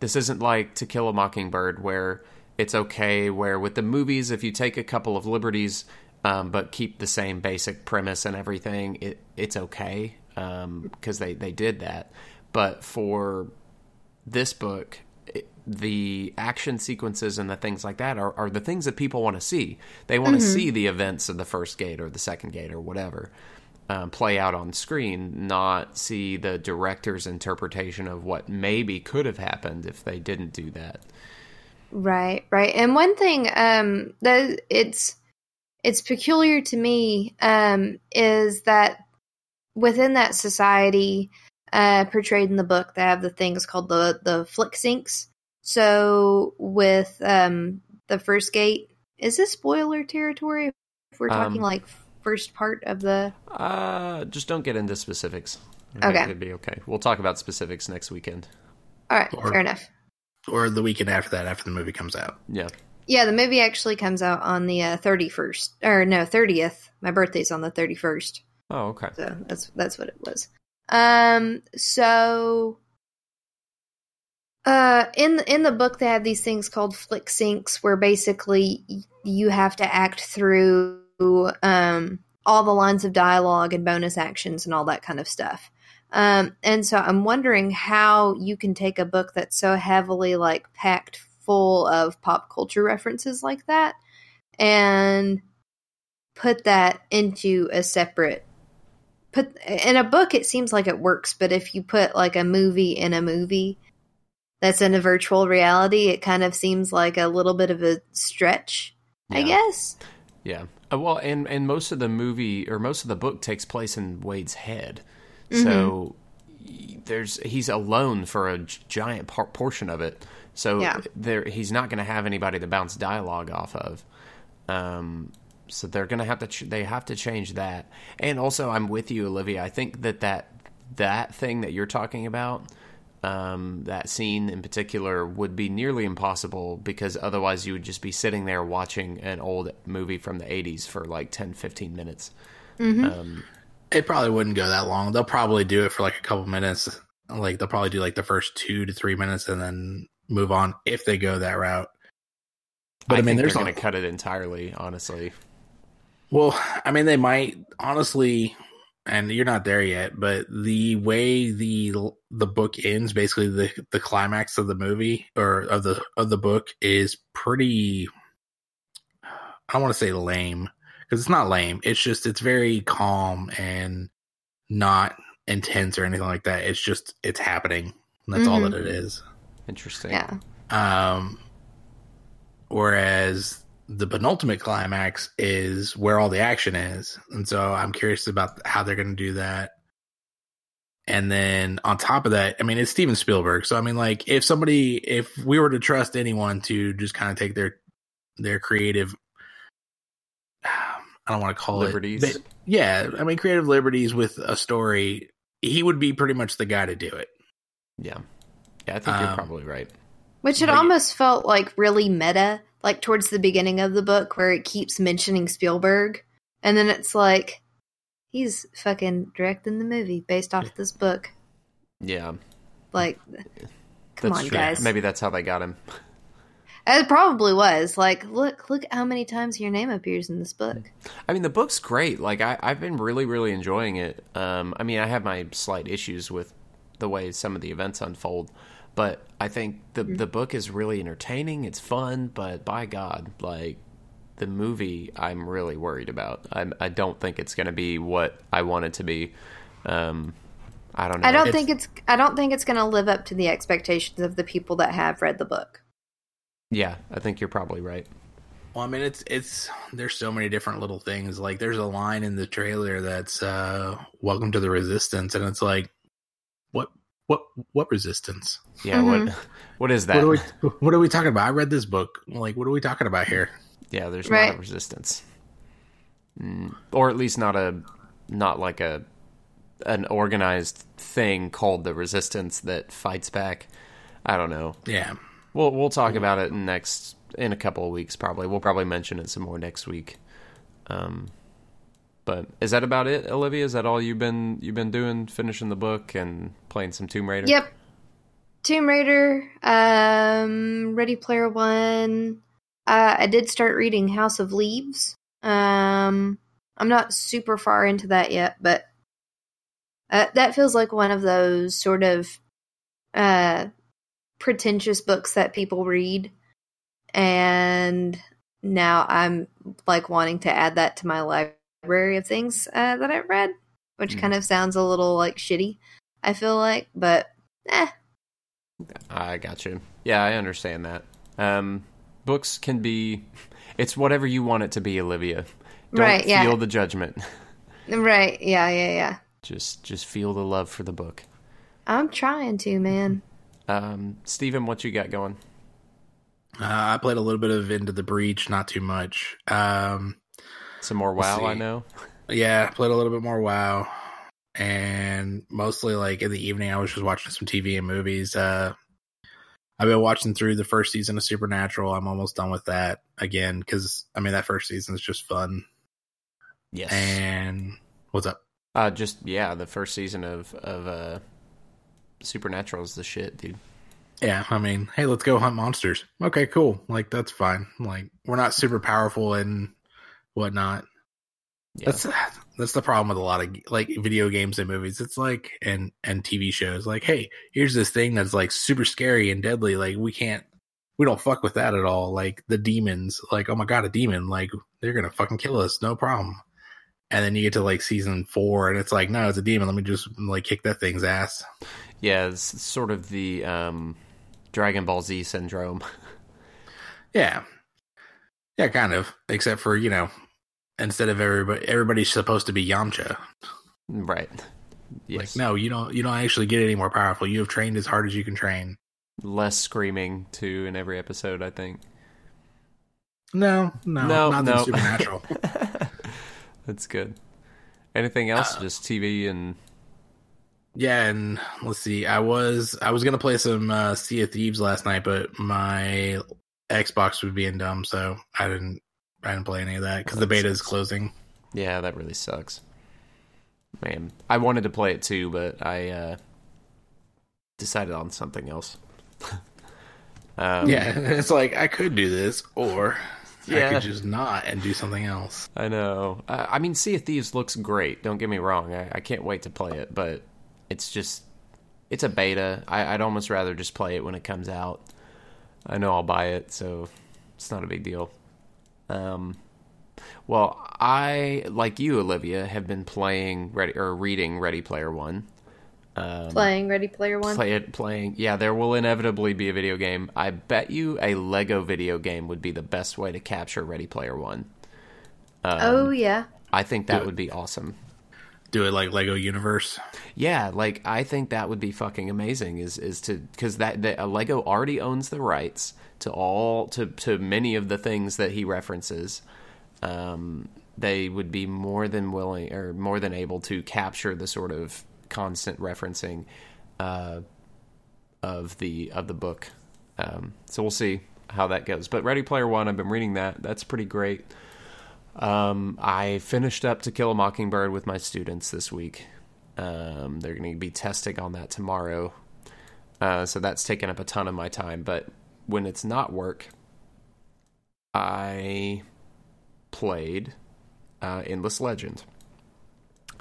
this isn't like To Kill a Mockingbird, where it's okay. Where with the movies, if you take a couple of liberties, um, but keep the same basic premise and everything, it it's okay because they they did that. But for this book, it, the action sequences and the things like that are, are the things that people want to see. They want to see the events of the first gate or the second gate or whatever um, play out on screen, not see the director's interpretation of what maybe could have happened if they didn't do that. Right, right. And one thing um that it's it's peculiar to me um is that within that society uh portrayed in the book they have the things called the the Flicksyncs. So with um the first gate, is this spoiler territory if we're talking Um, like first part of the Uh, just don't get into specifics. I Okay. It'd be okay. We'll talk about specifics next weekend. All right, Or- fair enough. or the weekend after that, after the movie comes out. Yeah. Yeah, the movie actually comes out on the uh, 31st or no, 30th. My birthday's on the 31st. Oh, okay. So that's that's what it was. Um so uh in in the book they have these things called Flicksyncs where basically you have to act through um all the lines of dialogue and bonus actions and all that kind of stuff. Um and so I'm wondering how you can take a book that's so heavily like packed full of pop culture references like that and put that into a separate put in a book it seems like it works but if you put like a movie in a movie that's in a virtual reality it kind of seems like a little bit of a stretch i guess Yeah. Uh, well, and and most of the movie or most of the book takes place in Wade's head, so there's he's alone for a giant par- portion of it. So Yeah. there he's not going to have anybody to bounce dialogue off of. Um, so they're going to have to ch- they have to change that. And also, I'm with you, Olivia. I think that that that thing that you're talking about. Um, that scene in particular would be nearly impossible because otherwise you would just be sitting there watching an old movie from the 80s for like 10 15 minutes um, It probably wouldn't go that long. They'll probably do it for like a couple minutes. Like they'll probably do like the first two to three minutes and then move on if they go that route. But I, I, mean, think they're a- going to cut it entirely honestly Well, I mean, they might honestly, and you're not there yet. But the way the the book ends, basically the the climax of the movie or of the of the book is pretty. I don't want to say lame because it's not lame. It's just it's very calm and not intense or anything like that. It's just it's happening. That's all Mhm. that it is. interesting yeah Um, whereas the penultimate climax is where all the action is. And so I'm curious about how they're going to do that. And then on top of that, I mean, it's Steven Spielberg. So, I mean, like, if somebody, if we were to trust anyone to just kind of take their, their creative, I don't want to call Liberties. it, they- yeah, I mean, creative liberties with a story, he would be pretty much the guy to do it. yeah yeah i think you're Um, probably right which it But- almost felt like really meta like towards the beginning of the book where it keeps mentioning spielberg and then it's like he's fucking directing the movie based off this book. Yeah, Like, come that's on, true. guys. Maybe that's how they got him. It probably was. Like, look, look how many times your name appears in this book. I mean, the book's great. Like, I, I've been really, really enjoying it. Um, I mean, I have my slight issues with the way some of the events unfold, but I think the the book is really entertaining. It's fun, but by God, like the movie, I'm really worried about. I, I don't think it's going to be what I want it to be. Um, I don't know. I don't It's- think it's. I don't think it's going to live up to the expectations of the people that have read the book. Yeah, I think you're probably right. Well, I mean, it's it's there's so many different little things. Like there's a line in the trailer that's uh "Welcome to the Resistance," and it's like, what what what resistance? Yeah, what what is that? What are we what are we talking about? I read this book. Like, what are we talking about here? Yeah, there's not Right. a resistance, mm, or at least not a not like a an organized thing called the resistance that fights back. I don't know. Yeah, We'll we'll talk about it in next in a couple of weeks. Probably we'll probably mention it some more next week. Um, but is that about it, Olivia? Is that all you've been you've been doing? Finishing the book and playing some Tomb Raider. Yep. Tomb Raider, um, Ready Player One. Uh, I did start reading House of Leaves. Um, I'm not super far into that yet, but uh, that feels like one of those sort of uh, pretentious books that people read. And now I'm like wanting to add that to my library of things uh, that I've read, which Hmm. kind of sounds a little like shitty. I feel like, but eh, I got you. Yeah, I understand that. Um, books can be, it's whatever you want it to be, Olivia. Don't Right, yeah. feel the judgment. Right. Yeah, yeah, yeah. Just, just feel the love for the book. I'm trying to, man. Um, Steven, what you got going? uh, I played a little bit of Into the Breach, not too much. Um, Some more WoW, I know. yeah, played a little bit more WoW, and mostly like in the evening, I was just watching some TV and movies. Uh, I've been watching through the first season of Supernatural. I'm almost done with that again because I mean that first season is just fun. Yes. And what's up? uh, just yeah, the first season of of uh, Supernatural is the shit, dude. Yeah, I mean, hey, let's go hunt monsters. Okay, cool. Like that's fine. Like we're not super powerful and whatnot. Yeah. That's that's the problem with a lot of like video games and movies. It's like and and TV shows. Like, hey, here's this thing that's like super scary and deadly. Like we can't, we don't fuck with that at all. Like the demons. Like, oh my god, a demon. Like they're gonna fucking kill us. No problem. And then you get to like season four, and it's like, no, it's a demon. Let me just like kick that thing's ass. yeah, it's sort of the um, Dragon Ball Z syndrome. Yeah. Yeah, kind of. Except for, you know, instead of everybody everybody's supposed to be Yamcha. right. Yes. Like, no, you don't you don't actually get any more powerful. You have trained as hard as you can train. Less screaming too in every episode, I think. No, no, No, not no. supernatural. That's good. Anything else? Uh, Just TV and yeah, and let's see. I was I was gonna play some uh Sea of Thieves last night, but my Xbox was being dumb, so I didn't I didn't play any of that because the beta is closing. yeah, that really sucks. Man, I wanted to play it too, but I uh, decided on something else. um, Yeah, it's like I could do this, or I could just not and do something else. I know. Uh, I mean, Sea of Thieves looks great. Don't get me wrong. I, I can't wait to play it, but it's just it's a beta. I, I'd almost rather just play it when it comes out. I know I'll buy it, so it's not a big deal. Um, well, I like you, Olivia, have been playing ready or reading Ready Player One. Um, Playing Ready Player One. play it playing yeah there will inevitably be a video game i bet you a lego video game would be the best way to capture ready player one um, oh yeah. i think that would be awesome Do it like Lego Universe. yeah like i think that would be fucking amazing is is to because that, uh, lego already owns the rights to all to to many of the things that he references. Um they would be more than willing or more than able to capture the sort of constant referencing uh of the of the book. Um so we'll see how that goes. But ready player one i've been reading that. That's pretty great Um, I finished up To Kill a Mockingbird with my students this week. Um, they're going to be testing on that tomorrow. Uh, so that's taken up a ton of my time. But when it's not work, I played uh, Endless Legend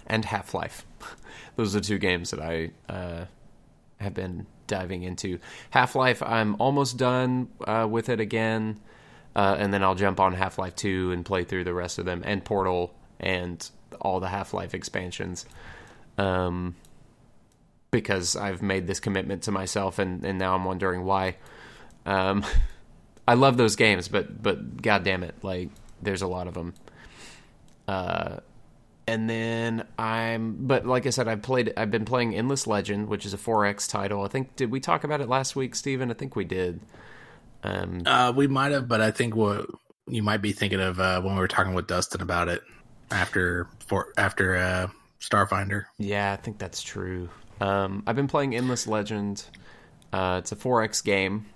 and Half Life. Those are two games that I uh, have been diving into. Half Life, I'm almost done uh, with it again, uh, and then I'll jump on Half Life 2 and play through the rest of them, and Portal and all the Half Life expansions. Um, because I've made this commitment to myself, and, and now I'm wondering why. Um, I love those games, but but god damn it, like there's a lot of them. Uh, and then I'm, but like I said, I've played, I've been playing Endless Legend, which is a 4X title. I think did we talk about it last week, Steven? I think we did. Um, Uh, we might have, but I think what you might be thinking of uh, when we were talking with Dustin about it after for after uh, Starfinder. Yeah, I think that's true. Um, I've been playing Endless Legend. Uh, it's a 4X game.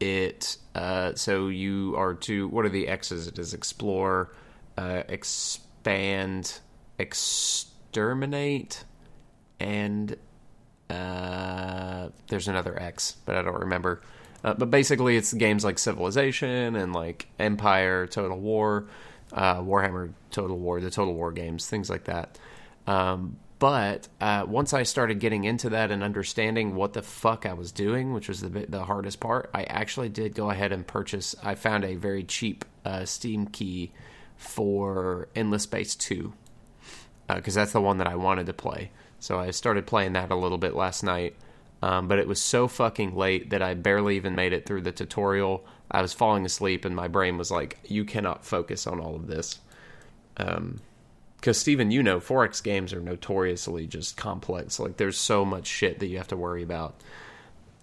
It uh, so you are to what are the X's? It is explore, uh, expand, exterminate, and uh, there's another X, but I don't remember. Uh, but basically, it's games like Civilization and like Empire, Total War, uh, Warhammer, Total War, the Total War games, things like that. Um, but uh, once I started getting into that and understanding what the fuck I was doing, which was the the hardest part, I actually did go ahead and purchase. I found a very cheap uh, Steam key for Endless Space Two because that's the one that I wanted to play. So I started playing that a little bit last night. Um, but it was so fucking late that I barely even made it through the tutorial. I was falling asleep, and my brain was like, "You cannot focus on all of this." Um, because Steven, you know, 4X games are notoriously just complex. Like, there's so much shit that you have to worry about.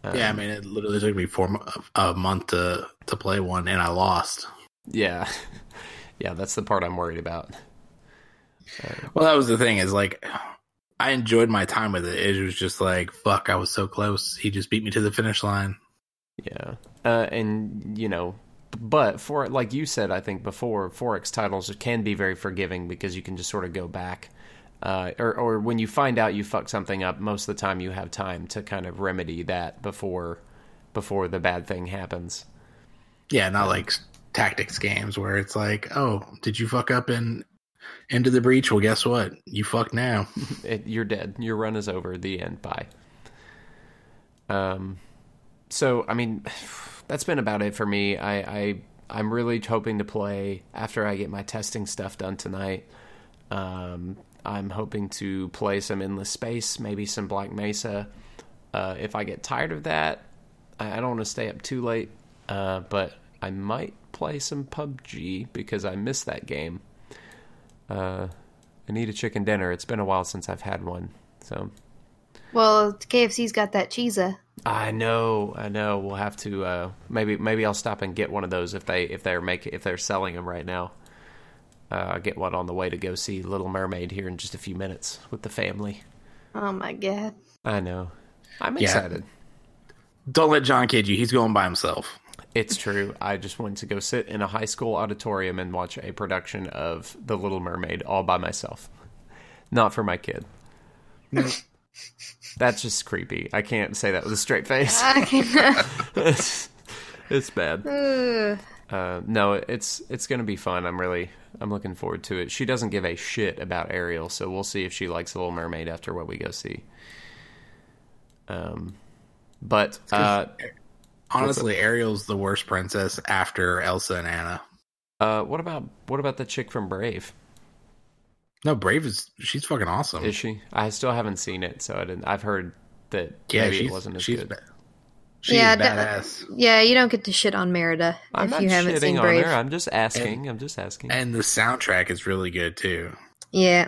Um, yeah, I mean, it literally took me four a month to to play one, and I lost. Yeah, yeah, that's the part I'm worried about. Well, that was the thing is like I enjoyed my time with it. It was just like fuck, I was so close. He just beat me to the finish line. Yeah, uh, and you know, but for like you said, I think before 4X titles can be very forgiving because you can just sort of go back. Uh, or, or when you find out you fuck something up, most of the time you have time to kind of remedy that before before the bad thing happens. Yeah, not like tactics games where it's like, oh, did you fuck up in into the breach? Well, guess what? You fuck now. it, you're dead. Your run is over. The end. Bye. Um, so I mean, that's been about it for me. I, I I'm really hoping to play after I get my testing stuff done tonight. Um, I'm hoping to play some Endless Space, maybe some Black Mesa. Uh, if I get tired of that, I, I don't want to stay up too late. Uh, but I might play some PUBG because I missed that game. Uh, I need a chicken dinner. It's been a while since I've had one. So Well, KFC's got that Chizza. I know, I know. We'll have to uh, maybe maybe I'll stop and get one of those if they if they're make if they're selling them right now. Uh, I'll get one on the way to go see Little Mermaid here in just a few minutes with the family. Oh my god. I know. I'm Yeah. excited. Don't let John kid you. He's going by himself. It's true. I just went to go sit in a high school auditorium and watch a production of The Little Mermaid all by myself. Not for my kid. That's just creepy. I can't say that with a straight face. It's, it's bad. Uh, no, it's it's gonna be fun. I'm really I'm looking forward to it. She doesn't give a shit about Ariel, so we'll see if she likes The Little Mermaid after what we go see. Um, but uh, Honestly, Ariel's the worst princess after Elsa and Anna. uh, what about what about the chick from Brave? No, Brave is she's fucking awesome. Is she? I still haven't seen it, so I didn't. I've heard that yeah, maybe she's, it wasn't as she's good. ba- she's Yeah, d- badass. yeah, you don't get to shit on Merida I'm if not you haven't shitting seen on Brave. her. I'm just asking. I'm just asking. And the soundtrack is really good too. Yeah.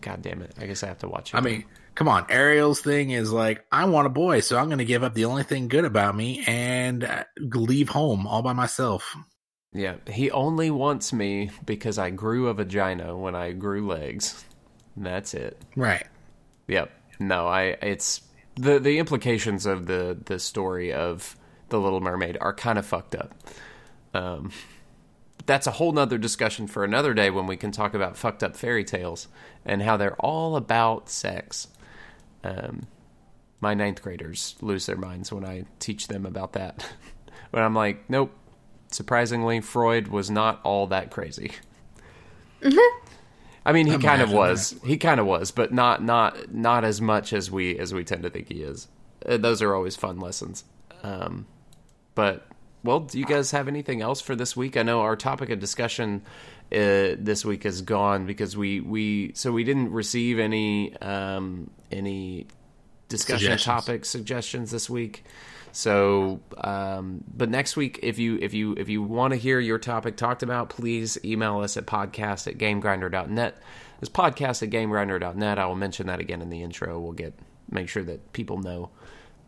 God damn it! I guess I have to watch it. I mean, come on. Ariel's thing is like, I want a boy, so I'm going to give up the only thing good about me and uh, leave home all by myself. Yeah, he only wants me because I grew a vagina when I grew legs. That's it. Right. Yep. No, I it's the the implications of the the story of the Little Mermaid are kind of fucked up. Um that's a whole nother discussion for another day when we can talk about fucked up fairy tales and how they're all about sex. Um, my ninth graders lose their minds when I teach them about that. but I'm like, nope. Surprisingly, Freud was not all that crazy. I mean, he kind of was. He kind of was, but not not not as much as we as we tend to think he is. Uh, those are always fun lessons. Um, but well, do you guys have anything else for this week? I know our topic of discussion uh, this week is gone because we we so we didn't receive any um, any discussion Suggestions. topic suggestions this week. So, um, but next week, if you if you if you want to hear your topic talked about, please email us at podcast at gamegrinder.net. It's podcast at gamegrinder.net. I will mention that again in the intro. We'll get make sure that people know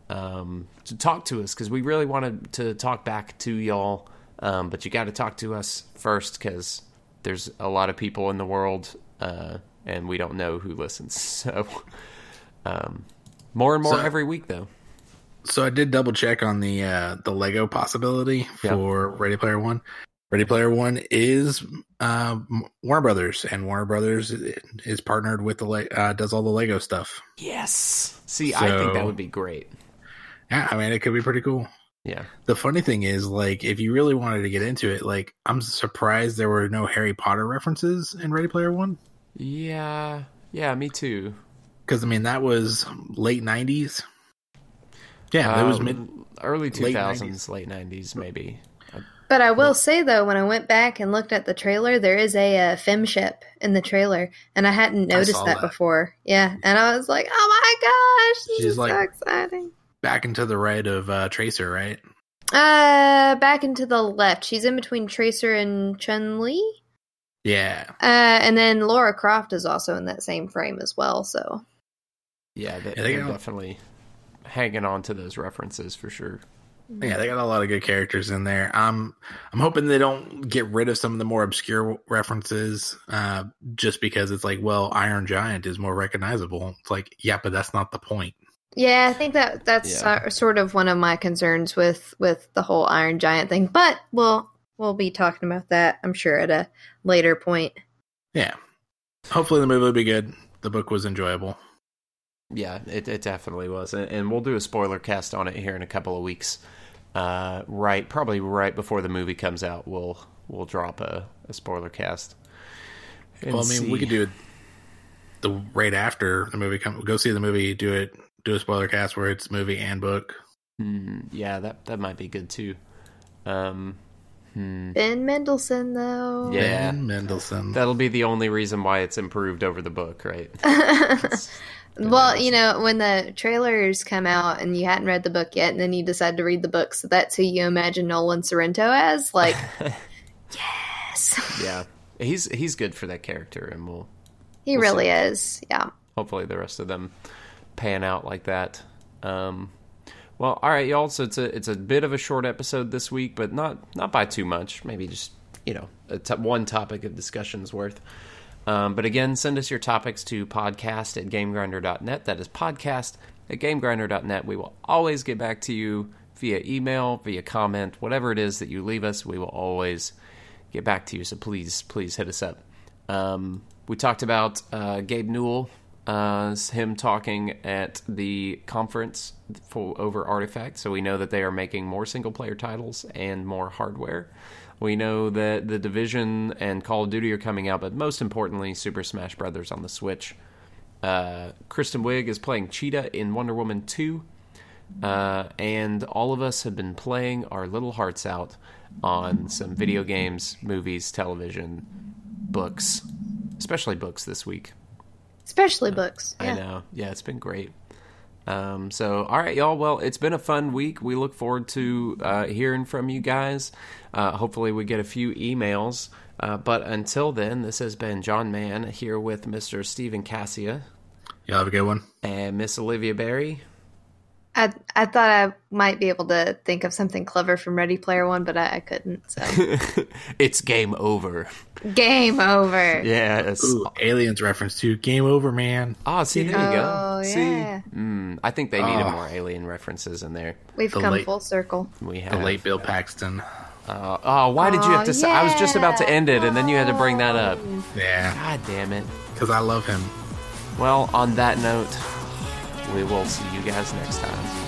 um, to talk to us because we really wanted to talk back to y'all. Um, but you got to talk to us first because there's a lot of people in the world, uh, and we don't know who listens. So, um, more and more So- every week, though. So I did double check on the uh, the Lego possibility for Ready Player One. Ready Player One is uh, Warner Brothers, and Warner Brothers is partnered with the Le- uh, does all the Lego stuff. Yes. See, I think that would be great. Yeah, I mean it could be pretty cool. Yeah. The funny thing is, like, if you really wanted to get into it, like, I'm surprised there were no Harry Potter references in Ready Player One. Yeah. Yeah, me too. Because I mean that was late '90s. Yeah, it was Uh, mid. early late 2000s, late 90s, maybe. But I will say though, when I went back and looked at the trailer, there is a uh, femship in the trailer, and I hadn't noticed saw that, that. before. Yeah, and I was like, "Oh my gosh, this She's is so exciting!" Back into the right of uh, Tracer, right? Uh, back into the left. She's in between Tracer and Chun Li. Yeah, Uh, and then Laura Croft is also in that same frame as well. So Yeah, they, Yeah, they they're got- definitely hanging on to those references for sure. yeah, they got a lot of good characters in there. I'm I'm hoping they don't get rid of some of the more obscure references, uh, just because it's like, well, Iron Giant is more recognizable. It's like, yeah, but that's not the point. yeah, I think that that's Yeah. uh, sort of one of my concerns with with the whole Iron Giant thing. But we'll we'll be talking about that, I'm sure, at a later point. Yeah, hopefully the movie will be good. The book was enjoyable. Yeah, it, it definitely was. And, and we'll do a spoiler cast on it here in a couple of weeks. Uh, right, probably right before the movie comes out, we'll we'll drop a, a spoiler cast. Well, I mean, we could do it the right after the movie come. Go see the movie. Do it. Do a spoiler cast where it's movie and book. Hmm, yeah, that that might be good too. Um, hmm. Ben Mendelsohn, though. Yeah. Ben Mendelsohn. That'll be the only reason why it's improved over the book, right? well, you know, when the trailers come out and you hadn't read the book yet, and then you decide to read the book, so that's who you imagine Nolan Sorrento as. Like, yes, yeah, he's he's good for that character, and we'll he We'll really see. is. Yeah. hopefully the rest of them pan out like that. Um, well, all right, y'all. So it's a it's a bit of a short episode this week, but not not by too much. Maybe just you know a one topic of discussion's worth. Um, but again, send us your topics to podcast at gamegrinder.net. That is podcast at gamegrinder.net. We will always get back to you via email, via comment, whatever it is that you leave us. We will always get back to you. So please, please hit us up. Um, we talked about uh, Gabe Newell, uh, him talking at the conference for over Artifact. So we know that they are making more single player titles and more hardware. We know that the Division and Call of Duty are coming out, but most importantly, Super Smash Brothers on the Switch. Uh, Kristen Wiig is playing Cheetah in Wonder Woman 2. Uh, and all of us have been playing our little hearts out on some video games, movies, television, books, especially books this week. Especially books. I know. Yeah, it's been great. Um, so, all right, y'all. Well, it's been a fun week. We look forward to uh, hearing from you guys. Uh, hopefully, we get a few emails. Uh, but until then, this has been John Mann here with Mr. Stephen Cassia Y'all have a good one. and Miss Olivia Berry. I I thought I might be able to think of something clever from Ready Player One, but I, I couldn't. So it's game over. game over. Yes. Ooh, aliens reference to Game Over, man. Oh, see, there you Oh, go. See, mm, I think they needed Oh. more alien references in there. We've The come late- full circle. We have The late Bill Paxton. Uh, oh, why did you have Aw, to say? I was just about to end it, and then you had to bring that up. Yeah, God damn it. because I love him. Well, on that note, we will see you guys next time.